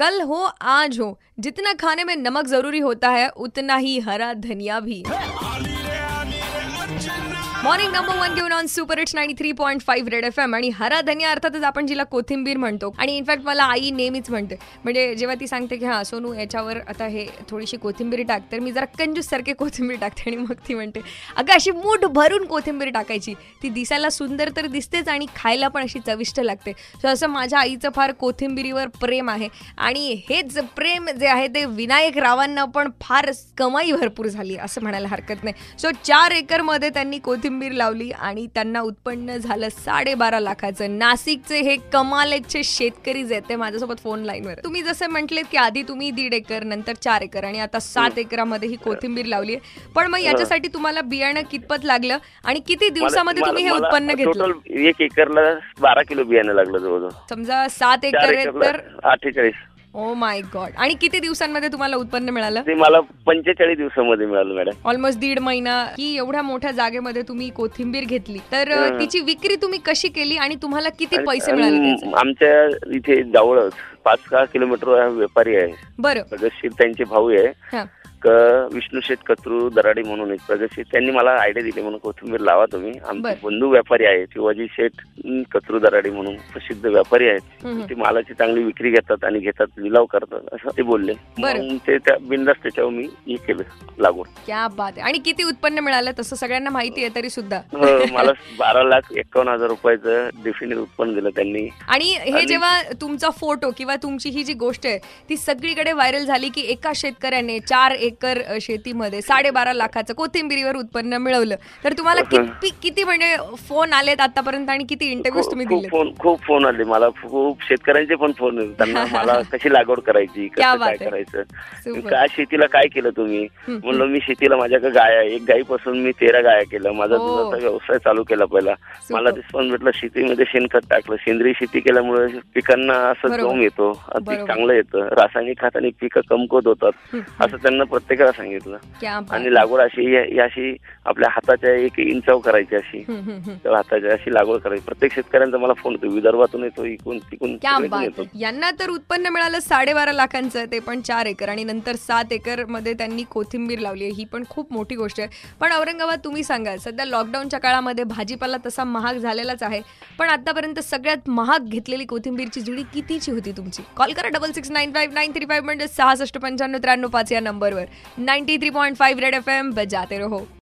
कल हो आज हो। जितना खाने में नमक जरूरी होता है उतना ही हरा धनिया भी। मॉर्निंग नंबर वन घेऊन on super it's nine three point five red F M आणि हरा धनिया अर्थातच आपण जिला कोथिंबीर म्हणतो. आणि इनफॅक्ट मला आई नेहमीच म्हणते. म्हणजे जेव्हा ती सांगते की हां सोनू याच्यावर आता हे थोडीशी कोथिंबीर टाक. तर मी जरा कंजूस सारखे कोथिंबीर टाकते आणि मग ती म्हणते अगं अशी मूठ भरून कोथिंबीर टाकायची. ती दिसायला सुंदर तर दिसतेच आणि खायला पण अशी चविष्ट लागते. सो असं माझ्या आईचं फार कोथिंबिरीवर प्रेम आहे. आणि हेच प्रेम जे आहे ते विनायक रावांना पण फार कमाई भरपूर झाली असं म्हणायला हरकत नाही. सो चार एकरमध्ये त्यांनी कोथिंबीर लावली आणि त्यांना उत्पन्न झालं साडेबारा लाखाचं. नाशिकचे हे कमालेचे शेतकरी जे आहेत ते माझ्यासोबत फोन लाईनवर तुम्ही जसं म्हटलेत की आधी तुम्ही दीड एकर नंतर चार एकर आणि आता सात एकरामध्ये ही कोथिंबीर लावली आहे. पण मग याच्यासाठी तुम्हाला बियाणं कितपत लागलं आणि किती दिवसामध्ये तुम्ही हे उत्पन्न घेतलं? एक एकरला बारा किलो बियाणं लागलं जवळजवळ. समजा सात एकर तर अठ्ठेचाळीस ओ माय गॉड आणि किती दिवसांमध्ये तुम्हाला उत्पन्न मिळालं? ते मला पंचेचाळीस दिवसामध्ये मिळालं मॅडम ऑलमोस्ट दीड महिना की एवढ्या मोठ्या जागेमध्ये तुम्ही कोथिंबीर घेतली. तर अ, तिची विक्री तुम्ही कशी केली आणि तुम्हाला किती पैसे मिळाले त्याचे? आणि आमच्या इथे जवळच पाच सहा किलोमीटर व्यापारी आहे. बरं. प्रगतशील त्यांचे भाऊ आहे. हा. विष्णू शेठ कत्रू दराडी म्हणून एक प्रगतशील त्यांनी मला आयडिया दिली म्हणून कोथिंबीर लावा तुम्ही. आमचे. बंधू व्यापारी आहे शिवाजी शेठ कत्रू दराडी म्हणून प्रसिद्ध व्यापारी आहेत. ते मालाची चांगली विक्री घेतात आणि घेतात लिलाव करतात असं ते बोलले. ते त्या बिंदास त्याच्यावर मी हे केलं लागवड क्या बात आहे. आणि किती उत्पन्न मिळालं? तसं सगळ्यांना माहिती आहे तरी सुद्धा. हो, मला बारा लाख एकावन्न हजार रुपयाचं डेफिनेट उत्पन्न दिलं त्यांनी. आणि हे जेव्हा तुमचा फोटो किंवा तुमची ही जी गोष्ट आहे ती सगळीकडे व्हायरल झाली की एका शेतकऱ्याने चार एकर शेतीमध्ये साडेबारा लाखाचं कोथिंबिरीवर उत्पन्न मिळवलं. तर तुम्हाला किती किती म्हणजे फोन आलेत आतापर्यंत आणि किती इंटरव्ह्यूज तुम्ही खूप दिले फोन खूप फोन आले मला. खूप शेतकऱ्यांचे पण फोन येतात. त्यांना मला कशी लागवड करायची क्या कसं बात काय आहे. करायचं? Super. काय शेतीला काय केलं तुम्ही. म्हणलं मी शेतीला माझ्याकडे गाय आहे. एक गायीपासून मी तेरा गाया केलं माझा हो. दुधाचा व्यवसाय चालू केला पहिला. मला रिस्पॉन्स भेटला शेतीमध्ये शेणखत टाकलं. सेंद्रिय शेती केल्यामुळे पिकांना असं बरोबर. जोम येतो. बरोबर. चांगलं येतं. रासायनिक खताने पिकं कमकत होतात. असं त्यांना प्रत्येकाला सांगितलं. आणि लागवड अशी अशी आपल्या हाताच्या एक इंचावर करायची अशी. तर हाताच्या अशी लागवड करायची. प्रत्येक शेतकऱ्यांचा मला फोन येतो. विदर्भातून येतो इकून तिकून येतो. यांना तर उत्पन्न मिळालं साडेबारा लाखांचं ते पण चार एकर. आणि नंतर सात एकरमध्ये त्यांनी कोथिंबीर लावली आहे. ही पण खूप मोठी गोष्ट आहे. पण औरंगाबाद तुम्ही सांगा सध्या लॉकडाऊनच्या काळामध्ये भाजीपाला तसा महाग झालेलाच आहे. पण आतापर्यंत सगळ्यात महाग घेतलेली कोथिंबीरची जुडी कितीची होती तुमची? कॉल करा double six nine five nine three five म्हणजे सहासष्ट पंच्याण्णव त्र्याण्णव पाच या नंबरवर ninety three point five red F M बजाते रहो.